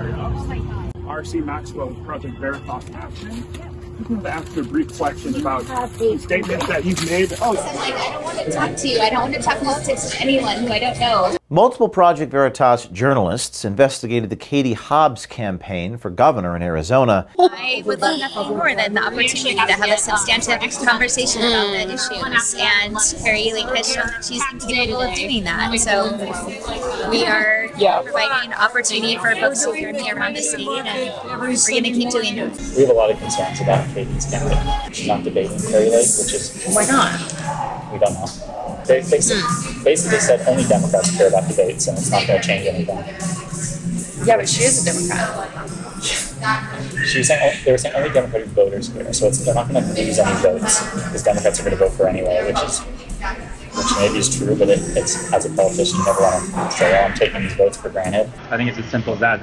Secretary R.C. Maxwell with Project Veritas Action. I just to ask a brief question about the statements that you've made. Oh, I'm like, I don't want to talk to you. I don't want to talk politics with anyone who I don't know. Multiple Project Veritas journalists investigated the Katie Hobbs campaign for governor in Arizona. I would love nothing more than the opportunity to have a substantive conversation about that issues. And Kari Lake has shown that she's capable of doing that. So we are providing opportunity for folks to hear me around the state, and we're going to keep doing it. We have a lot of concerns about Katie's campaign. She's not debating Kari Lake, which is Why not? we don't know. They, they said- hmm. basically said only Democrats care about debates, and it's not going to change anything. Yeah, but she is a Democrat. She was saying they were saying only Democratic voters care, so it's, they're not going to lose any votes because Democrats are going to vote for anyway, which is which maybe is true, but it, it's as a politician you never want to say, "Oh, I'm taking these votes for granted." I think it's as simple as that.